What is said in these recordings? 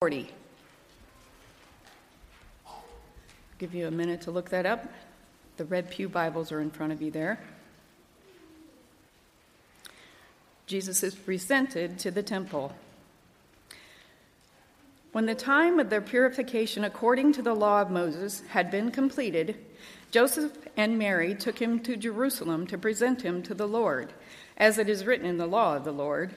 40. Give you a minute to look that up. The Red Pew Bibles are in front of you there. Jesus is presented to the temple. When the time of their purification according to the law of Moses had been completed, Joseph and Mary took him to Jerusalem to present him to the Lord, as it is written in the law of the Lord.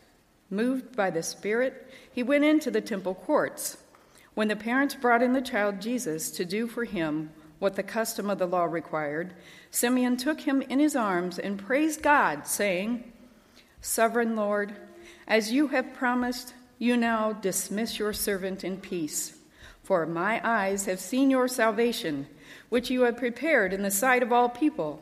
Moved by the Spirit, he went into the temple courts. When the parents brought in the child Jesus to do for him what the custom of the law required, Simeon took him in his arms and praised God, saying, Sovereign Lord, as you have promised, you now dismiss your servant in peace. For my eyes have seen your salvation, which you have prepared in the sight of all people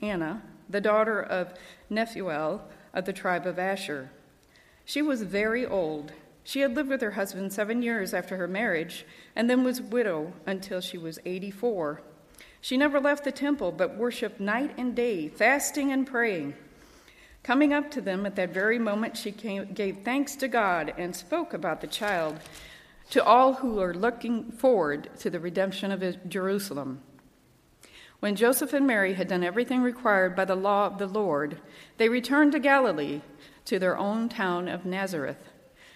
Anna, the daughter of Penuel of the tribe of Asher. She was very old. She had lived with her husband seven years after her marriage, and then was widow until she was 84. She never left the temple, but worshiped night and day, fasting and praying. Coming up to them at that very moment, she came, gave thanks to God and spoke about the child to all who are looking forward to the redemption of Jerusalem. When Joseph and Mary had done everything required by the law of the Lord, they returned to Galilee, to their own town of Nazareth.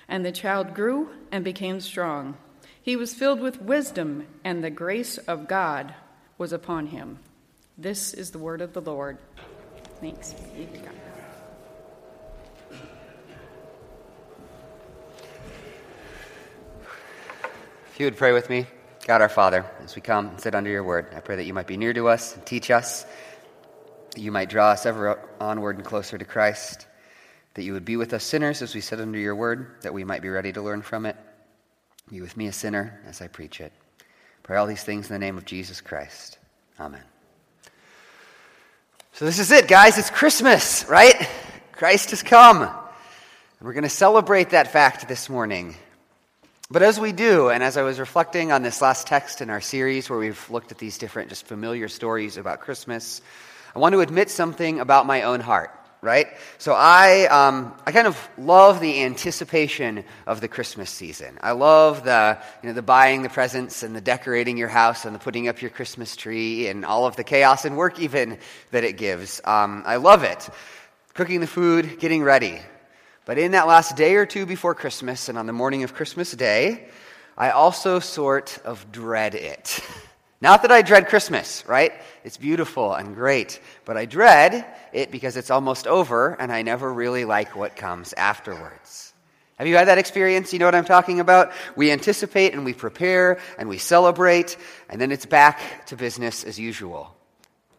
And the child grew and became strong. He was filled with wisdom, and the grace of God was upon him. This is the word of the Lord. Thanks be to God. If you would pray with me. God our Father, as we come and sit under your word, I pray that you might be near to us and teach us, that you might draw us ever onward and closer to Christ, that you would be with us sinners as we sit under your word, that we might be ready to learn from it. Be with me, a sinner, as I preach it. Pray all these things in the name of Jesus Christ. Amen. So, this is it, guys. It's Christmas, right? Christ has come. And we're going to celebrate that fact this morning. But as we do, and as I was reflecting on this last text in our series where we've looked at these different, just familiar stories about Christmas, I want to admit something about my own heart, right? So I, um, I kind of love the anticipation of the Christmas season. I love the, you know, the buying the presents and the decorating your house and the putting up your Christmas tree and all of the chaos and work even that it gives. Um, I love it. Cooking the food, getting ready. But in that last day or two before Christmas and on the morning of Christmas Day, I also sort of dread it. Not that I dread Christmas, right? It's beautiful and great, but I dread it because it's almost over and I never really like what comes afterwards. Have you had that experience? You know what I'm talking about? We anticipate and we prepare and we celebrate, and then it's back to business as usual.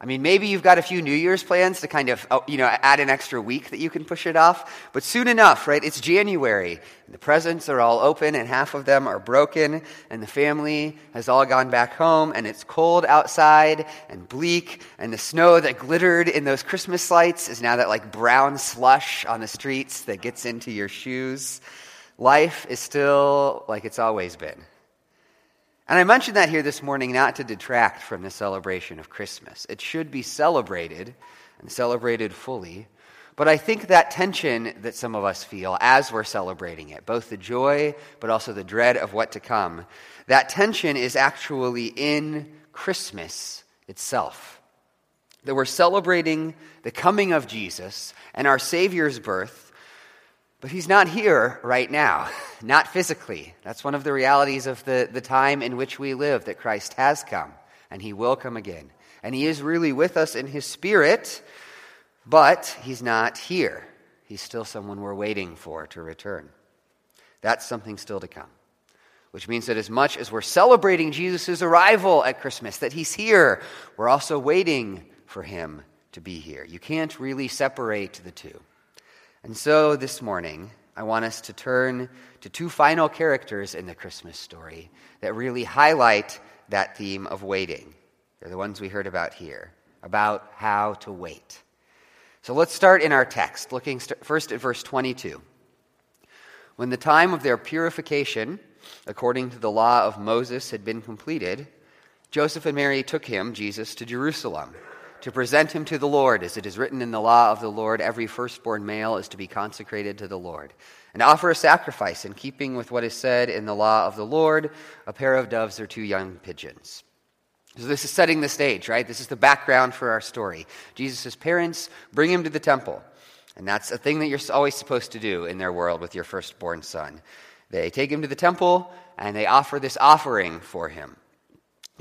I mean, maybe you've got a few New Year's plans to kind of, oh, you know, add an extra week that you can push it off. But soon enough, right? It's January. The presents are all open and half of them are broken and the family has all gone back home and it's cold outside and bleak and the snow that glittered in those Christmas lights is now that like brown slush on the streets that gets into your shoes. Life is still like it's always been. And I mention that here this morning not to detract from the celebration of Christmas. It should be celebrated and celebrated fully. But I think that tension that some of us feel as we're celebrating it, both the joy but also the dread of what to come, that tension is actually in Christmas itself. That we're celebrating the coming of Jesus and our Savior's birth, But he's not here right now, not physically. That's one of the realities of the, the time in which we live, that Christ has come and he will come again. And he is really with us in his spirit, but he's not here. He's still someone we're waiting for to return. That's something still to come. Which means that as much as we're celebrating Jesus' arrival at Christmas, that he's here, we're also waiting for him to be here. You can't really separate the two. And so this morning, I want us to turn to two final characters in the Christmas story that really highlight that theme of waiting. They're the ones we heard about here, about how to wait. So let's start in our text, looking st- first at verse 22. When the time of their purification, according to the law of Moses, had been completed, Joseph and Mary took him, Jesus, to Jerusalem to present him to the Lord, as it is written in the law of the Lord every firstborn male is to be consecrated to the Lord, and offer a sacrifice in keeping with what is said in the law of the Lord a pair of doves or two young pigeons. So, this is setting the stage, right? This is the background for our story. Jesus' parents bring him to the temple. And that's a thing that you're always supposed to do in their world with your firstborn son. They take him to the temple and they offer this offering for him.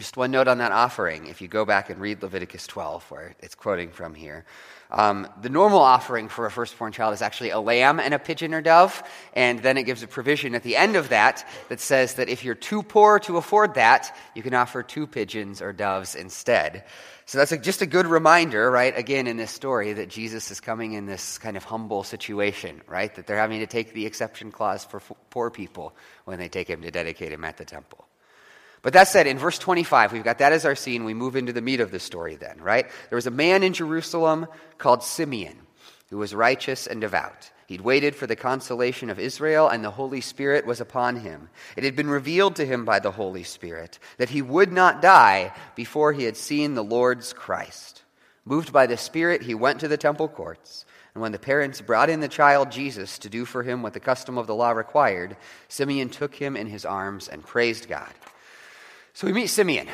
Just one note on that offering. If you go back and read Leviticus 12, where it's quoting from here, um, the normal offering for a firstborn child is actually a lamb and a pigeon or dove, and then it gives a provision at the end of that that says that if you're too poor to afford that, you can offer two pigeons or doves instead. So that's a, just a good reminder, right, again, in this story, that Jesus is coming in this kind of humble situation, right? That they're having to take the exception clause for f- poor people when they take him to dedicate him at the temple. But that said, in verse 25, we've got that as our scene. We move into the meat of the story then, right? There was a man in Jerusalem called Simeon who was righteous and devout. He'd waited for the consolation of Israel, and the Holy Spirit was upon him. It had been revealed to him by the Holy Spirit that he would not die before he had seen the Lord's Christ. Moved by the Spirit, he went to the temple courts. And when the parents brought in the child Jesus to do for him what the custom of the law required, Simeon took him in his arms and praised God. So we meet Simeon.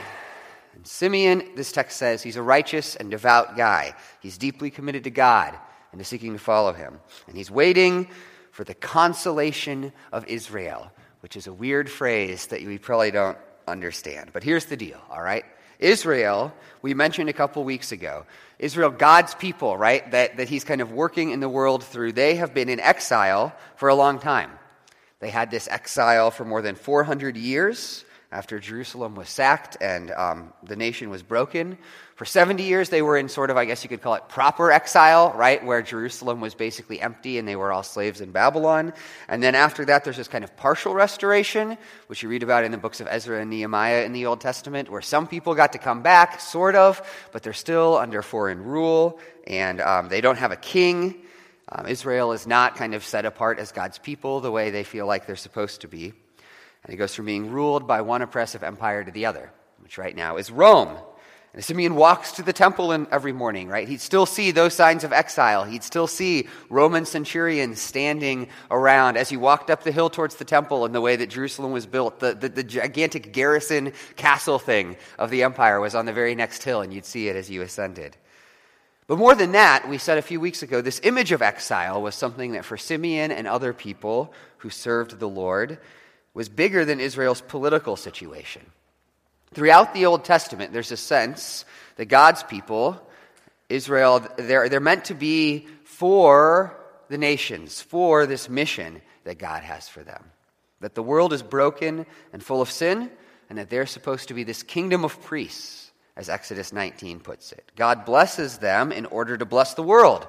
And Simeon, this text says, he's a righteous and devout guy. He's deeply committed to God and to seeking to follow him. And he's waiting for the consolation of Israel, which is a weird phrase that we probably don't understand. But here's the deal, all right? Israel, we mentioned a couple weeks ago. Israel, God's people, right? That, that he's kind of working in the world through. They have been in exile for a long time. They had this exile for more than 400 years after Jerusalem was sacked and um, the nation was broken. For 70 years, they were in sort of, I guess you could call it proper exile, right? Where Jerusalem was basically empty and they were all slaves in Babylon. And then after that, there's this kind of partial restoration, which you read about in the books of Ezra and Nehemiah in the Old Testament, where some people got to come back, sort of, but they're still under foreign rule and um, they don't have a king. Um, Israel is not kind of set apart as God's people the way they feel like they're supposed to be. And goes from being ruled by one oppressive empire to the other, which right now is Rome. And Simeon walks to the temple in, every morning, right? He'd still see those signs of exile. He'd still see Roman centurions standing around as he walked up the hill towards the temple and the way that Jerusalem was built. The, the, the gigantic garrison castle thing of the empire was on the very next hill, and you'd see it as you ascended. But more than that, we said a few weeks ago, this image of exile was something that for Simeon and other people who served the Lord, was bigger than Israel's political situation. Throughout the Old Testament, there's a sense that God's people, Israel, they're, they're meant to be for the nations, for this mission that God has for them. That the world is broken and full of sin, and that they're supposed to be this kingdom of priests, as Exodus 19 puts it. God blesses them in order to bless the world.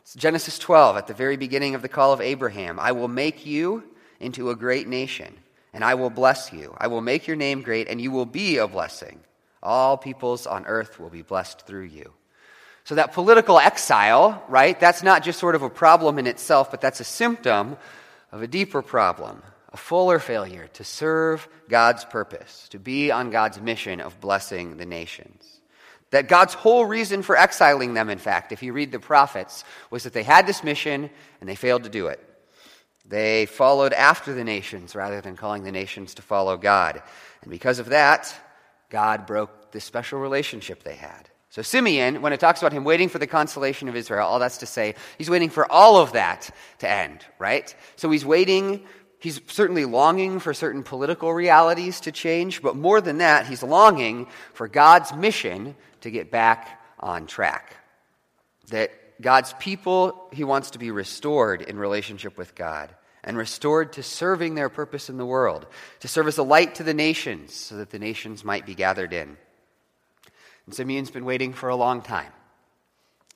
It's Genesis 12, at the very beginning of the call of Abraham I will make you into a great nation, and I will bless you. I will make your name great, and you will be a blessing. All peoples on earth will be blessed through you. So, that political exile, right, that's not just sort of a problem in itself, but that's a symptom of a deeper problem, a fuller failure to serve God's purpose, to be on God's mission of blessing the nations. That God's whole reason for exiling them, in fact, if you read the prophets, was that they had this mission and they failed to do it. They followed after the nations rather than calling the nations to follow God. And because of that, God broke this special relationship they had. So, Simeon, when it talks about him waiting for the consolation of Israel, all that's to say, he's waiting for all of that to end, right? So, he's waiting, he's certainly longing for certain political realities to change, but more than that, he's longing for God's mission to get back on track. That God's people, he wants to be restored in relationship with God and restored to serving their purpose in the world, to serve as a light to the nations so that the nations might be gathered in. And Simeon's been waiting for a long time.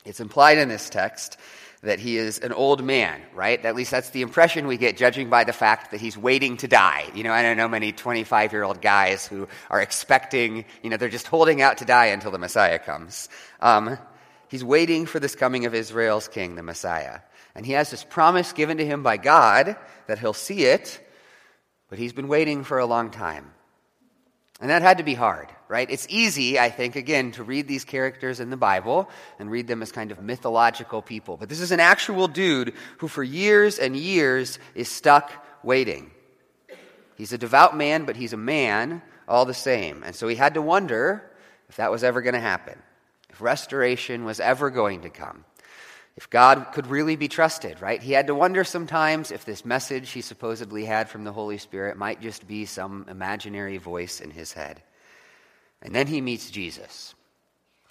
It's implied in this text that he is an old man, right? At least that's the impression we get, judging by the fact that he's waiting to die. You know, I don't know many 25 year old guys who are expecting, you know, they're just holding out to die until the Messiah comes. Um, he's waiting for this coming of Israel's king, the Messiah. And he has this promise given to him by God that he'll see it, but he's been waiting for a long time. And that had to be hard, right? It's easy, I think, again, to read these characters in the Bible and read them as kind of mythological people. But this is an actual dude who, for years and years, is stuck waiting. He's a devout man, but he's a man all the same. And so he had to wonder if that was ever going to happen, if restoration was ever going to come if God could really be trusted, right? He had to wonder sometimes if this message he supposedly had from the Holy Spirit might just be some imaginary voice in his head. And then he meets Jesus.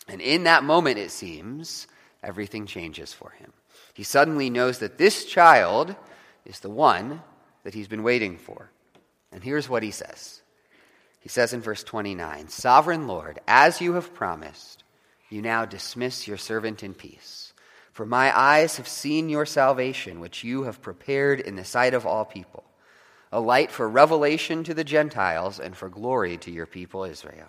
And in that moment, it seems, everything changes for him. He suddenly knows that this child is the one that he's been waiting for. And here's what he says He says in verse 29 Sovereign Lord, as you have promised, you now dismiss your servant in peace. For my eyes have seen your salvation, which you have prepared in the sight of all people, a light for revelation to the Gentiles and for glory to your people Israel.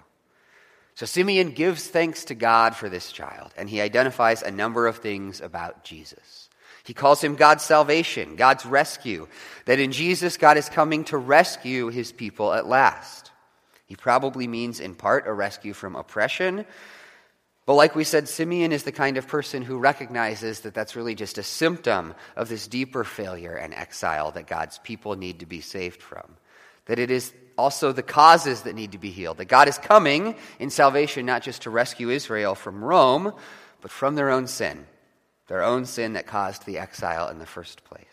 So Simeon gives thanks to God for this child, and he identifies a number of things about Jesus. He calls him God's salvation, God's rescue, that in Jesus, God is coming to rescue his people at last. He probably means, in part, a rescue from oppression, but like we said, Simeon is the kind of person who recognizes that that's really just a symptom of this deeper failure and exile that God's people need to be saved from. That it is also the causes that need to be healed. That God is coming in salvation not just to rescue Israel from Rome, but from their own sin, their own sin that caused the exile in the first place.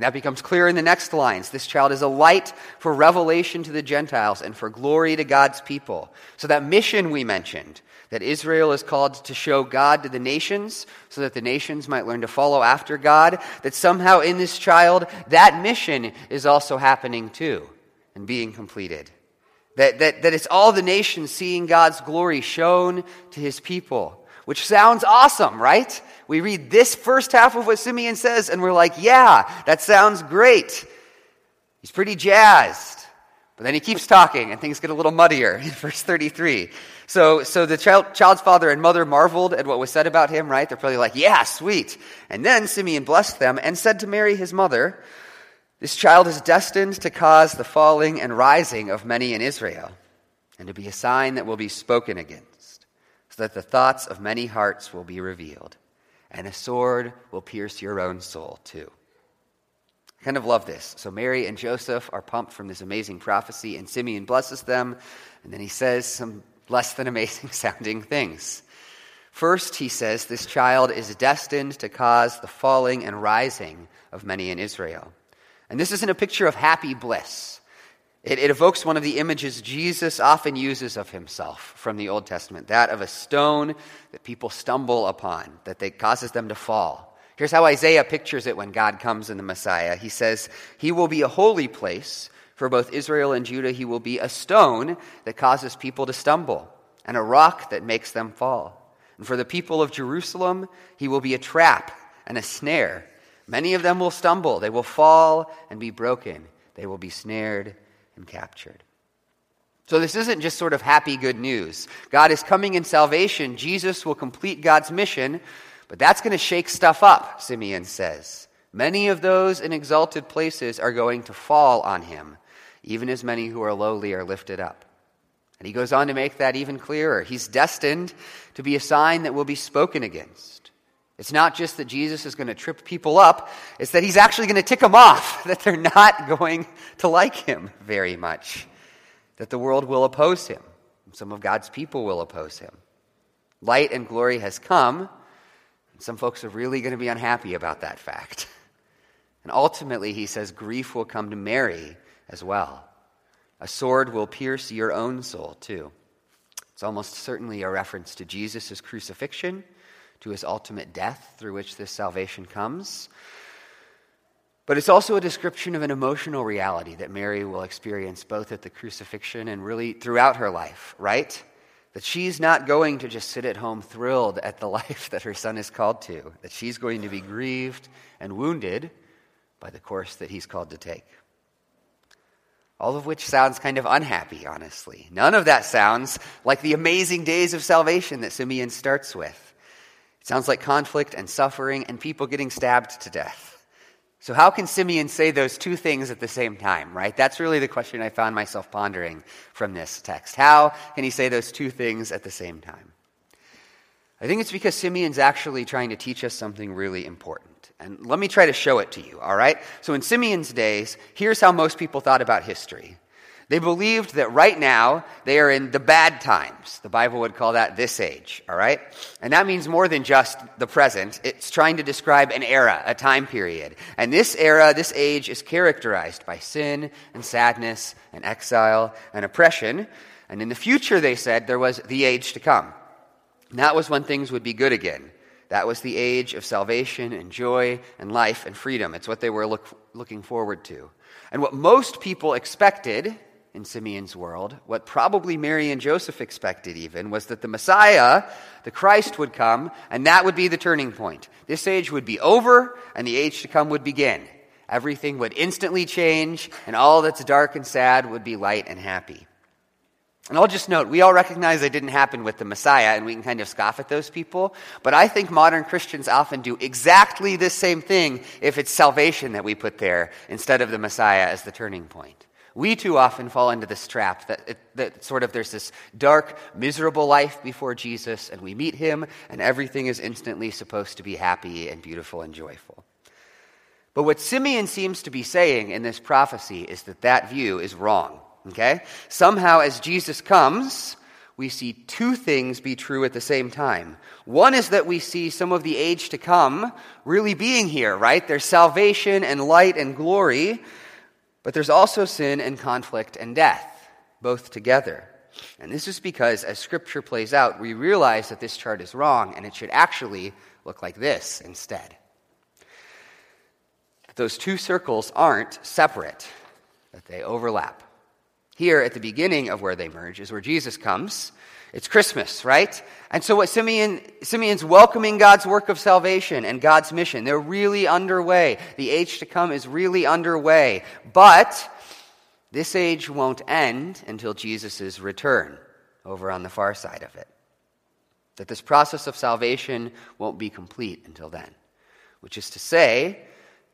That becomes clear in the next lines. This child is a light for revelation to the Gentiles and for glory to God's people. So that mission we mentioned, that Israel is called to show God to the nations so that the nations might learn to follow after God, that somehow in this child, that mission is also happening too and being completed. That, that, that it's all the nations seeing God's glory shown to his people, which sounds awesome, right? We read this first half of what Simeon says and we're like, yeah, that sounds great. He's pretty jazzed. But then he keeps talking, and things get a little muddier in verse 33. So, so the child, child's father and mother marveled at what was said about him, right? They're probably like, yeah, sweet. And then Simeon blessed them and said to Mary, his mother, This child is destined to cause the falling and rising of many in Israel, and to be a sign that will be spoken against, so that the thoughts of many hearts will be revealed, and a sword will pierce your own soul too. I kind of love this. So Mary and Joseph are pumped from this amazing prophecy, and Simeon blesses them, and then he says some less than amazing sounding things. First, he says this child is destined to cause the falling and rising of many in Israel. And this isn't a picture of happy bliss. It, it, evokes one of the images Jesus often uses of himself from the Old Testament that of a stone that people stumble upon, that they, causes them to fall. Here's how Isaiah pictures it when God comes in the Messiah. He says, He will be a holy place for both Israel and Judah. He will be a stone that causes people to stumble, and a rock that makes them fall. And for the people of Jerusalem, He will be a trap and a snare. Many of them will stumble, they will fall and be broken, they will be snared and captured. So, this isn't just sort of happy good news. God is coming in salvation. Jesus will complete God's mission but that's going to shake stuff up, Simeon says. Many of those in exalted places are going to fall on him, even as many who are lowly are lifted up. And he goes on to make that even clearer. He's destined to be a sign that will be spoken against. It's not just that Jesus is going to trip people up, it's that he's actually going to tick them off, that they're not going to like him very much, that the world will oppose him. Some of God's people will oppose him. Light and glory has come. And some folks are really going to be unhappy about that fact. And ultimately, he says, grief will come to Mary as well. A sword will pierce your own soul, too. It's almost certainly a reference to Jesus' crucifixion, to his ultimate death through which this salvation comes. But it's also a description of an emotional reality that Mary will experience both at the crucifixion and really throughout her life, right? That she's not going to just sit at home thrilled at the life that her son is called to, that she's going to be grieved and wounded by the course that he's called to take. All of which sounds kind of unhappy, honestly. None of that sounds like the amazing days of salvation that Simeon starts with. It sounds like conflict and suffering and people getting stabbed to death. So, how can Simeon say those two things at the same time, right? That's really the question I found myself pondering from this text. How can he say those two things at the same time? I think it's because Simeon's actually trying to teach us something really important. And let me try to show it to you, all right? So, in Simeon's days, here's how most people thought about history they believed that right now they are in the bad times. The Bible would call that this age, all right? And that means more than just the present. It's trying to describe an era, a time period. And this era, this age, is characterized by sin and sadness and exile and oppression. And in the future, they said, there was the age to come. And that was when things would be good again. That was the age of salvation and joy and life and freedom. It's what they were look, looking forward to. And what most people expected in Simeon's world, what probably Mary and Joseph expected even, was that the Messiah, the Christ, would come, and that would be the turning point. This age would be over, and the age to come would begin. Everything would instantly change, and all that's dark and sad would be light and happy. And I'll just note, we all recognize it didn't happen with the Messiah, and we can kind of scoff at those people. But I think modern Christians often do exactly the same thing if it's salvation that we put there instead of the Messiah as the turning point. We too often fall into this trap that, it, that sort of there's this dark, miserable life before Jesus, and we meet him, and everything is instantly supposed to be happy and beautiful and joyful. But what Simeon seems to be saying in this prophecy is that that view is wrong. Okay? Somehow, as Jesus comes, we see two things be true at the same time. One is that we see some of the age to come really being here, right? There's salvation and light and glory. But there's also sin and conflict and death, both together. And this is because, as Scripture plays out, we realize that this chart is wrong and it should actually look like this instead. Those two circles aren't separate, that they overlap. Here at the beginning of where they merge is where Jesus comes, it's Christmas, right? And so what Simeon, Simeon's welcoming God's work of salvation and God's mission. They're really underway. The age to come is really underway. But this age won't end until Jesus' return over on the far side of it. That this process of salvation won't be complete until then. Which is to say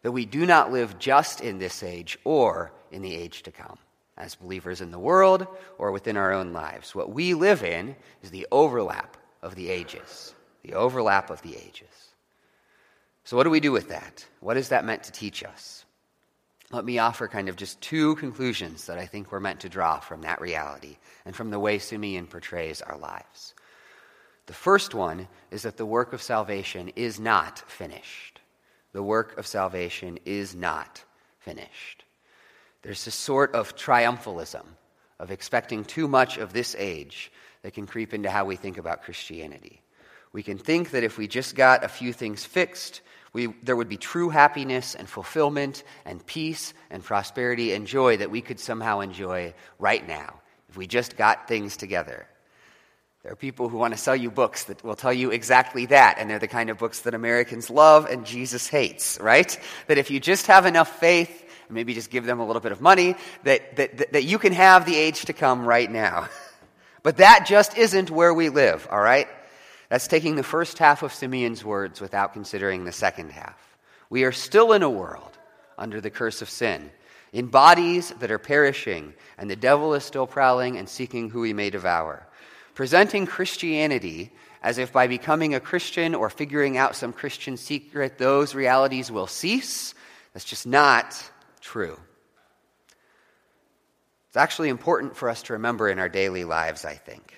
that we do not live just in this age or in the age to come as believers in the world or within our own lives. What we live in is the overlap of the ages. The overlap of the ages. So, what do we do with that? What is that meant to teach us? Let me offer kind of just two conclusions that I think we're meant to draw from that reality and from the way Simeon portrays our lives. The first one is that the work of salvation is not finished. The work of salvation is not finished. There's a sort of triumphalism of expecting too much of this age that can creep into how we think about Christianity. We can think that if we just got a few things fixed, we, there would be true happiness and fulfillment and peace and prosperity and joy that we could somehow enjoy right now if we just got things together. There are people who want to sell you books that will tell you exactly that, and they're the kind of books that Americans love and Jesus hates, right? That if you just have enough faith maybe just give them a little bit of money, that, that, that you can have the age to come right now. But that just isn't where we live, all right? That's taking the first half of Simeon's words without considering the second half. We are still in a world under the curse of sin, in bodies that are perishing, and the devil is still prowling and seeking who he may devour. Presenting Christianity as if by becoming a Christian or figuring out some Christian secret, those realities will cease. That's just not true. It's actually important for us to remember in our daily lives, I think.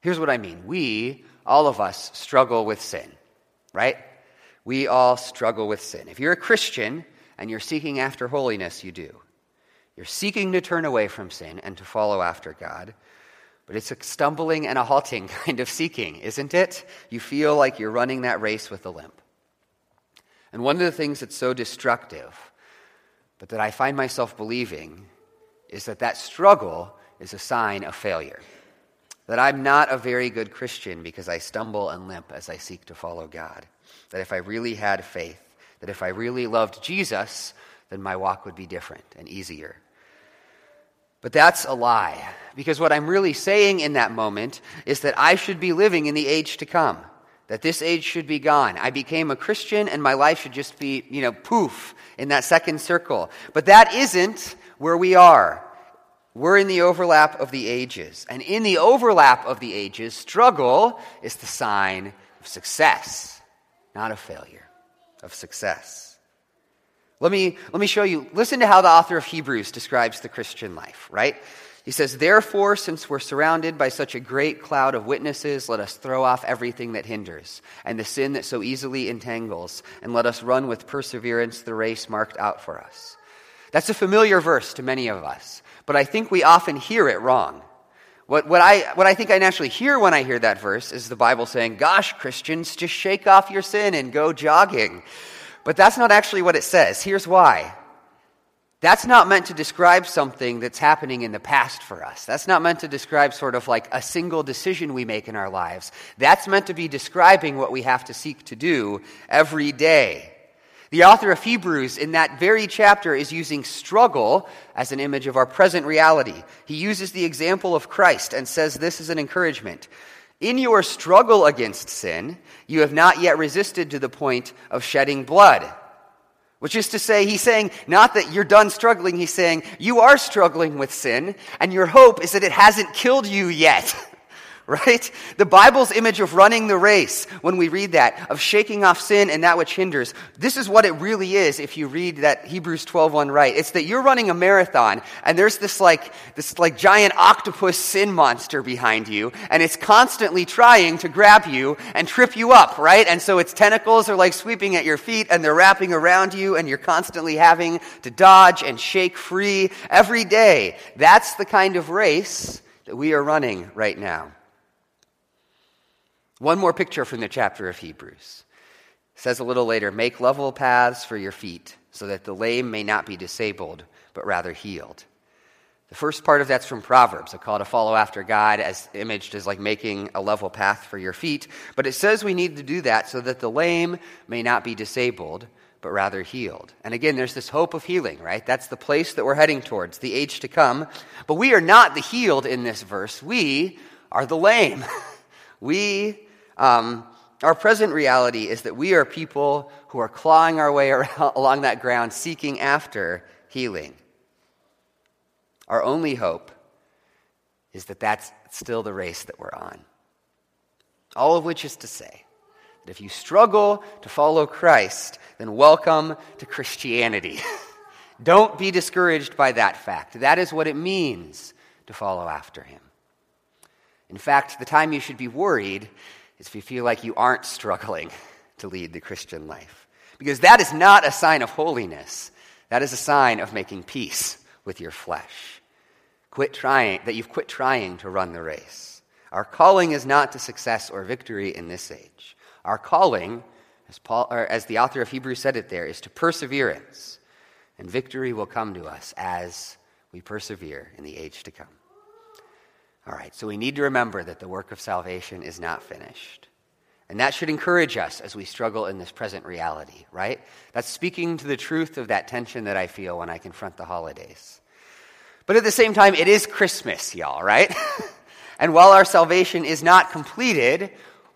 Here's what I mean we, all of us, struggle with sin, right? We all struggle with sin. If you're a Christian and you're seeking after holiness, you do. You're seeking to turn away from sin and to follow after God. But it's a stumbling and a halting kind of seeking, isn't it? You feel like you're running that race with a limp. And one of the things that's so destructive, but that I find myself believing, is that that struggle is a sign of failure. That I'm not a very good Christian because I stumble and limp as I seek to follow God. That if I really had faith, that if I really loved Jesus, then my walk would be different and easier. But that's a lie, because what I'm really saying in that moment is that I should be living in the age to come, that this age should be gone. I became a Christian and my life should just be, you know, poof, in that second circle. But that isn't where we are. We're in the overlap of the ages. And in the overlap of the ages, struggle is the sign of success, not of failure, of success. Let me, let me show you. Listen to how the author of Hebrews describes the Christian life, right? He says, Therefore, since we're surrounded by such a great cloud of witnesses, let us throw off everything that hinders and the sin that so easily entangles, and let us run with perseverance the race marked out for us. That's a familiar verse to many of us, but I think we often hear it wrong. What, what, I, what I think I naturally hear when I hear that verse is the Bible saying, Gosh, Christians, just shake off your sin and go jogging. But that's not actually what it says. Here's why. That's not meant to describe something that's happening in the past for us. That's not meant to describe sort of like a single decision we make in our lives. That's meant to be describing what we have to seek to do every day. The author of Hebrews in that very chapter is using struggle as an image of our present reality. He uses the example of Christ and says this is an encouragement. In your struggle against sin, you have not yet resisted to the point of shedding blood. Which is to say, he's saying not that you're done struggling, he's saying you are struggling with sin, and your hope is that it hasn't killed you yet. right? The Bible's image of running the race, when we read that, of shaking off sin and that which hinders, this is what it really is if you read that Hebrews 12:1 right. It's that you're running a marathon and there's this like this like giant octopus sin monster behind you and it's constantly trying to grab you and trip you up, right? And so its tentacles are like sweeping at your feet and they're wrapping around you and you're constantly having to dodge and shake free every day. That's the kind of race that we are running right now. One more picture from the chapter of Hebrews. It says a little later, make level paths for your feet, so that the lame may not be disabled, but rather healed. The first part of that's from Proverbs, a call to follow after God, as imaged as like making a level path for your feet. But it says we need to do that so that the lame may not be disabled, but rather healed. And again, there's this hope of healing, right? That's the place that we're heading towards, the age to come. But we are not the healed in this verse. We are the lame. we um, our present reality is that we are people who are clawing our way around, along that ground, seeking after healing. Our only hope is that that's still the race that we're on. All of which is to say that if you struggle to follow Christ, then welcome to Christianity. Don't be discouraged by that fact. That is what it means to follow after him. In fact, the time you should be worried is if you feel like you aren't struggling to lead the Christian life. Because that is not a sign of holiness, that is a sign of making peace with your flesh. Quit trying, that you've quit trying to run the race. Our calling is not to success or victory in this age. Our calling, as, Paul, or as the author of Hebrews said it there, is to perseverance. And victory will come to us as we persevere in the age to come. All right, so we need to remember that the work of salvation is not finished. And that should encourage us as we struggle in this present reality, right? That's speaking to the truth of that tension that I feel when I confront the holidays. But at the same time, it is Christmas, y'all, right? and while our salvation is not completed,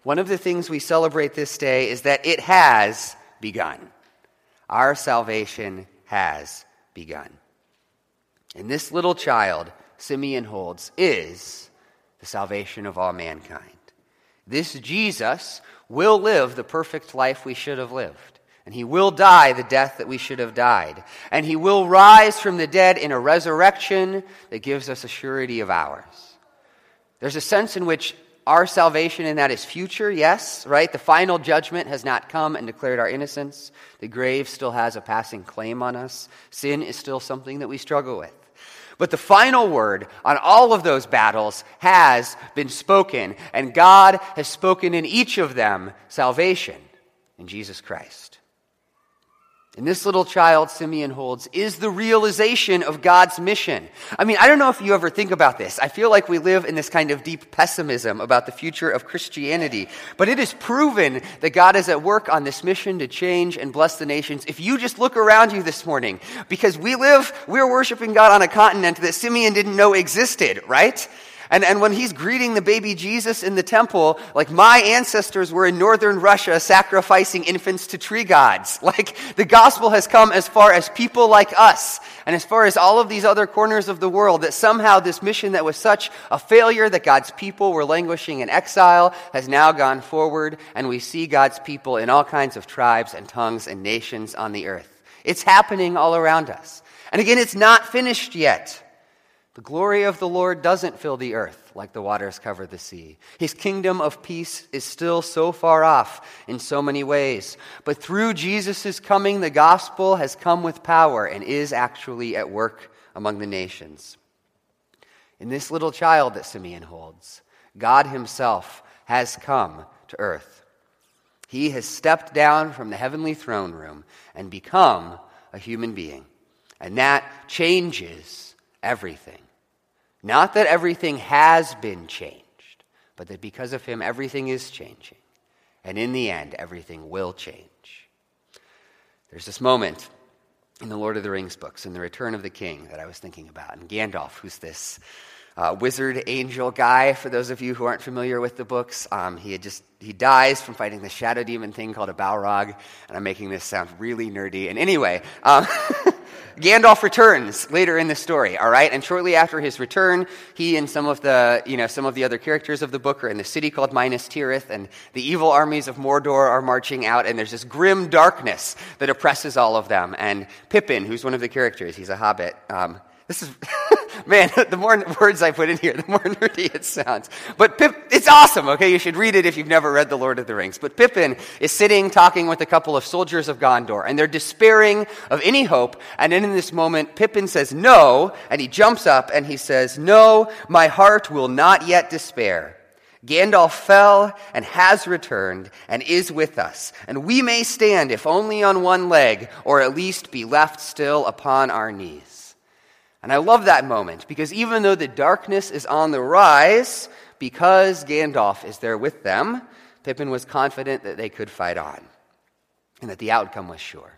one of the things we celebrate this day is that it has begun. Our salvation has begun. And this little child Simeon holds is the salvation of all mankind. This Jesus will live the perfect life we should have lived. And he will die the death that we should have died. And he will rise from the dead in a resurrection that gives us a surety of ours. There's a sense in which Our salvation in that is future, yes, right? The final judgment has not come and declared our innocence. The grave still has a passing claim on us. Sin is still something that we struggle with. But the final word on all of those battles has been spoken, and God has spoken in each of them salvation in Jesus Christ. And this little child Simeon holds is the realization of God's mission. I mean, I don't know if you ever think about this. I feel like we live in this kind of deep pessimism about the future of Christianity. But it is proven that God is at work on this mission to change and bless the nations. If you just look around you this morning, because we live, we're worshiping God on a continent that Simeon didn't know existed, right? And, and when he's greeting the baby Jesus in the temple, like my ancestors were in northern Russia sacrificing infants to tree gods. Like the gospel has come as far as people like us and as far as all of these other corners of the world that somehow this mission that was such a failure that God's people were languishing in exile has now gone forward and we see God's people in all kinds of tribes and tongues and nations on the earth. It's happening all around us. And again, it's not finished yet. The glory of the Lord doesn't fill the earth like the waters cover the sea. His kingdom of peace is still so far off in so many ways. But through Jesus' coming, the gospel has come with power and is actually at work among the nations. In this little child that Simeon holds, God Himself has come to earth. He has stepped down from the heavenly throne room and become a human being. And that changes everything. Not that everything has been changed, but that because of him, everything is changing. And in the end, everything will change. There's this moment in the Lord of the Rings books, in The Return of the King, that I was thinking about. And Gandalf, who's this uh, wizard angel guy, for those of you who aren't familiar with the books, um, he had just he dies from fighting the shadow demon thing called a Balrog. And I'm making this sound really nerdy. And anyway, um, Gandalf returns later in the story, all right? And shortly after his return, he and some of the, you know, some of the other characters of the book are in the city called Minas Tirith, and the evil armies of Mordor are marching out, and there's this grim darkness that oppresses all of them. And Pippin, who's one of the characters, he's a hobbit, um, this is, man, the more words I put in here, the more nerdy it sounds. But Pip, it's awesome, okay? You should read it if you've never read The Lord of the Rings. But Pippin is sitting talking with a couple of soldiers of Gondor, and they're despairing of any hope. And then in this moment, Pippin says, No, and he jumps up and he says, No, my heart will not yet despair. Gandalf fell and has returned and is with us, and we may stand, if only on one leg, or at least be left still upon our knees. And I love that moment because even though the darkness is on the rise, because Gandalf is there with them, Pippin was confident that they could fight on and that the outcome was sure.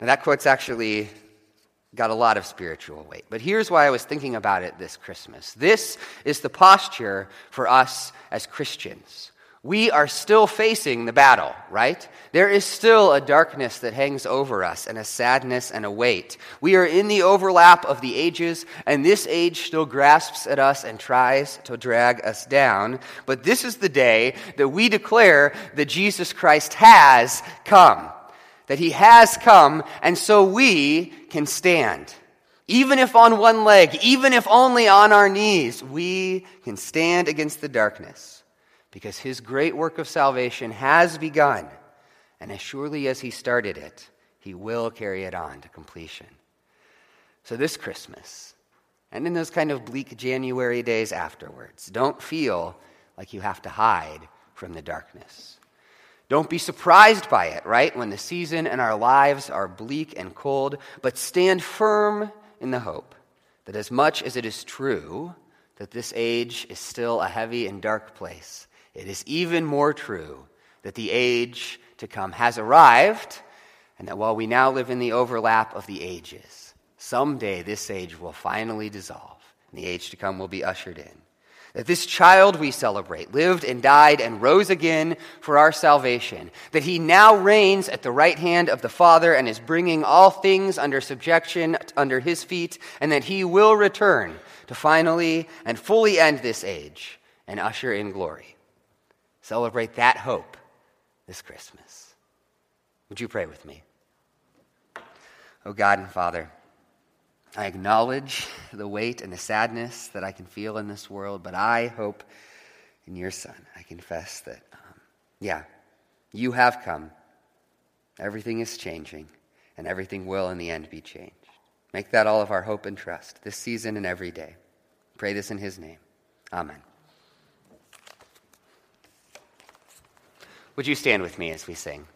Now, that quote's actually got a lot of spiritual weight. But here's why I was thinking about it this Christmas. This is the posture for us as Christians we are still facing the battle, right? There is still a darkness that hangs over us and a sadness and a weight. We are in the overlap of the ages, and this age still grasps at us and tries to drag us down. But this is the day that we declare that Jesus Christ has come, that he has come, and so we can stand. Even if on one leg, even if only on our knees, we can stand against the darkness because his great work of salvation has begun, and as surely as he started it, he will carry it on to completion. So, this Christmas, and in those kind of bleak January days afterwards, don't feel like you have to hide from the darkness. Don't be surprised by it, right? When the season and our lives are bleak and cold, but stand firm in the hope that as much as it is true that this age is still a heavy and dark place, it is even more true that the age to come has arrived, and that while we now live in the overlap of the ages, someday this age will finally dissolve, and the age to come will be ushered in. That this child we celebrate lived and died and rose again for our salvation. That he now reigns at the right hand of the Father and is bringing all things under subjection under his feet, and that he will return to finally and fully end this age and usher in glory. Celebrate that hope this Christmas. Would you pray with me? Oh God and Father, I acknowledge the weight and the sadness that I can feel in this world, but I hope in your Son. I confess that, um, yeah, you have come. Everything is changing, and everything will in the end be changed. Make that all of our hope and trust this season and every day. Pray this in His name. Amen. Would you stand with me as we sing?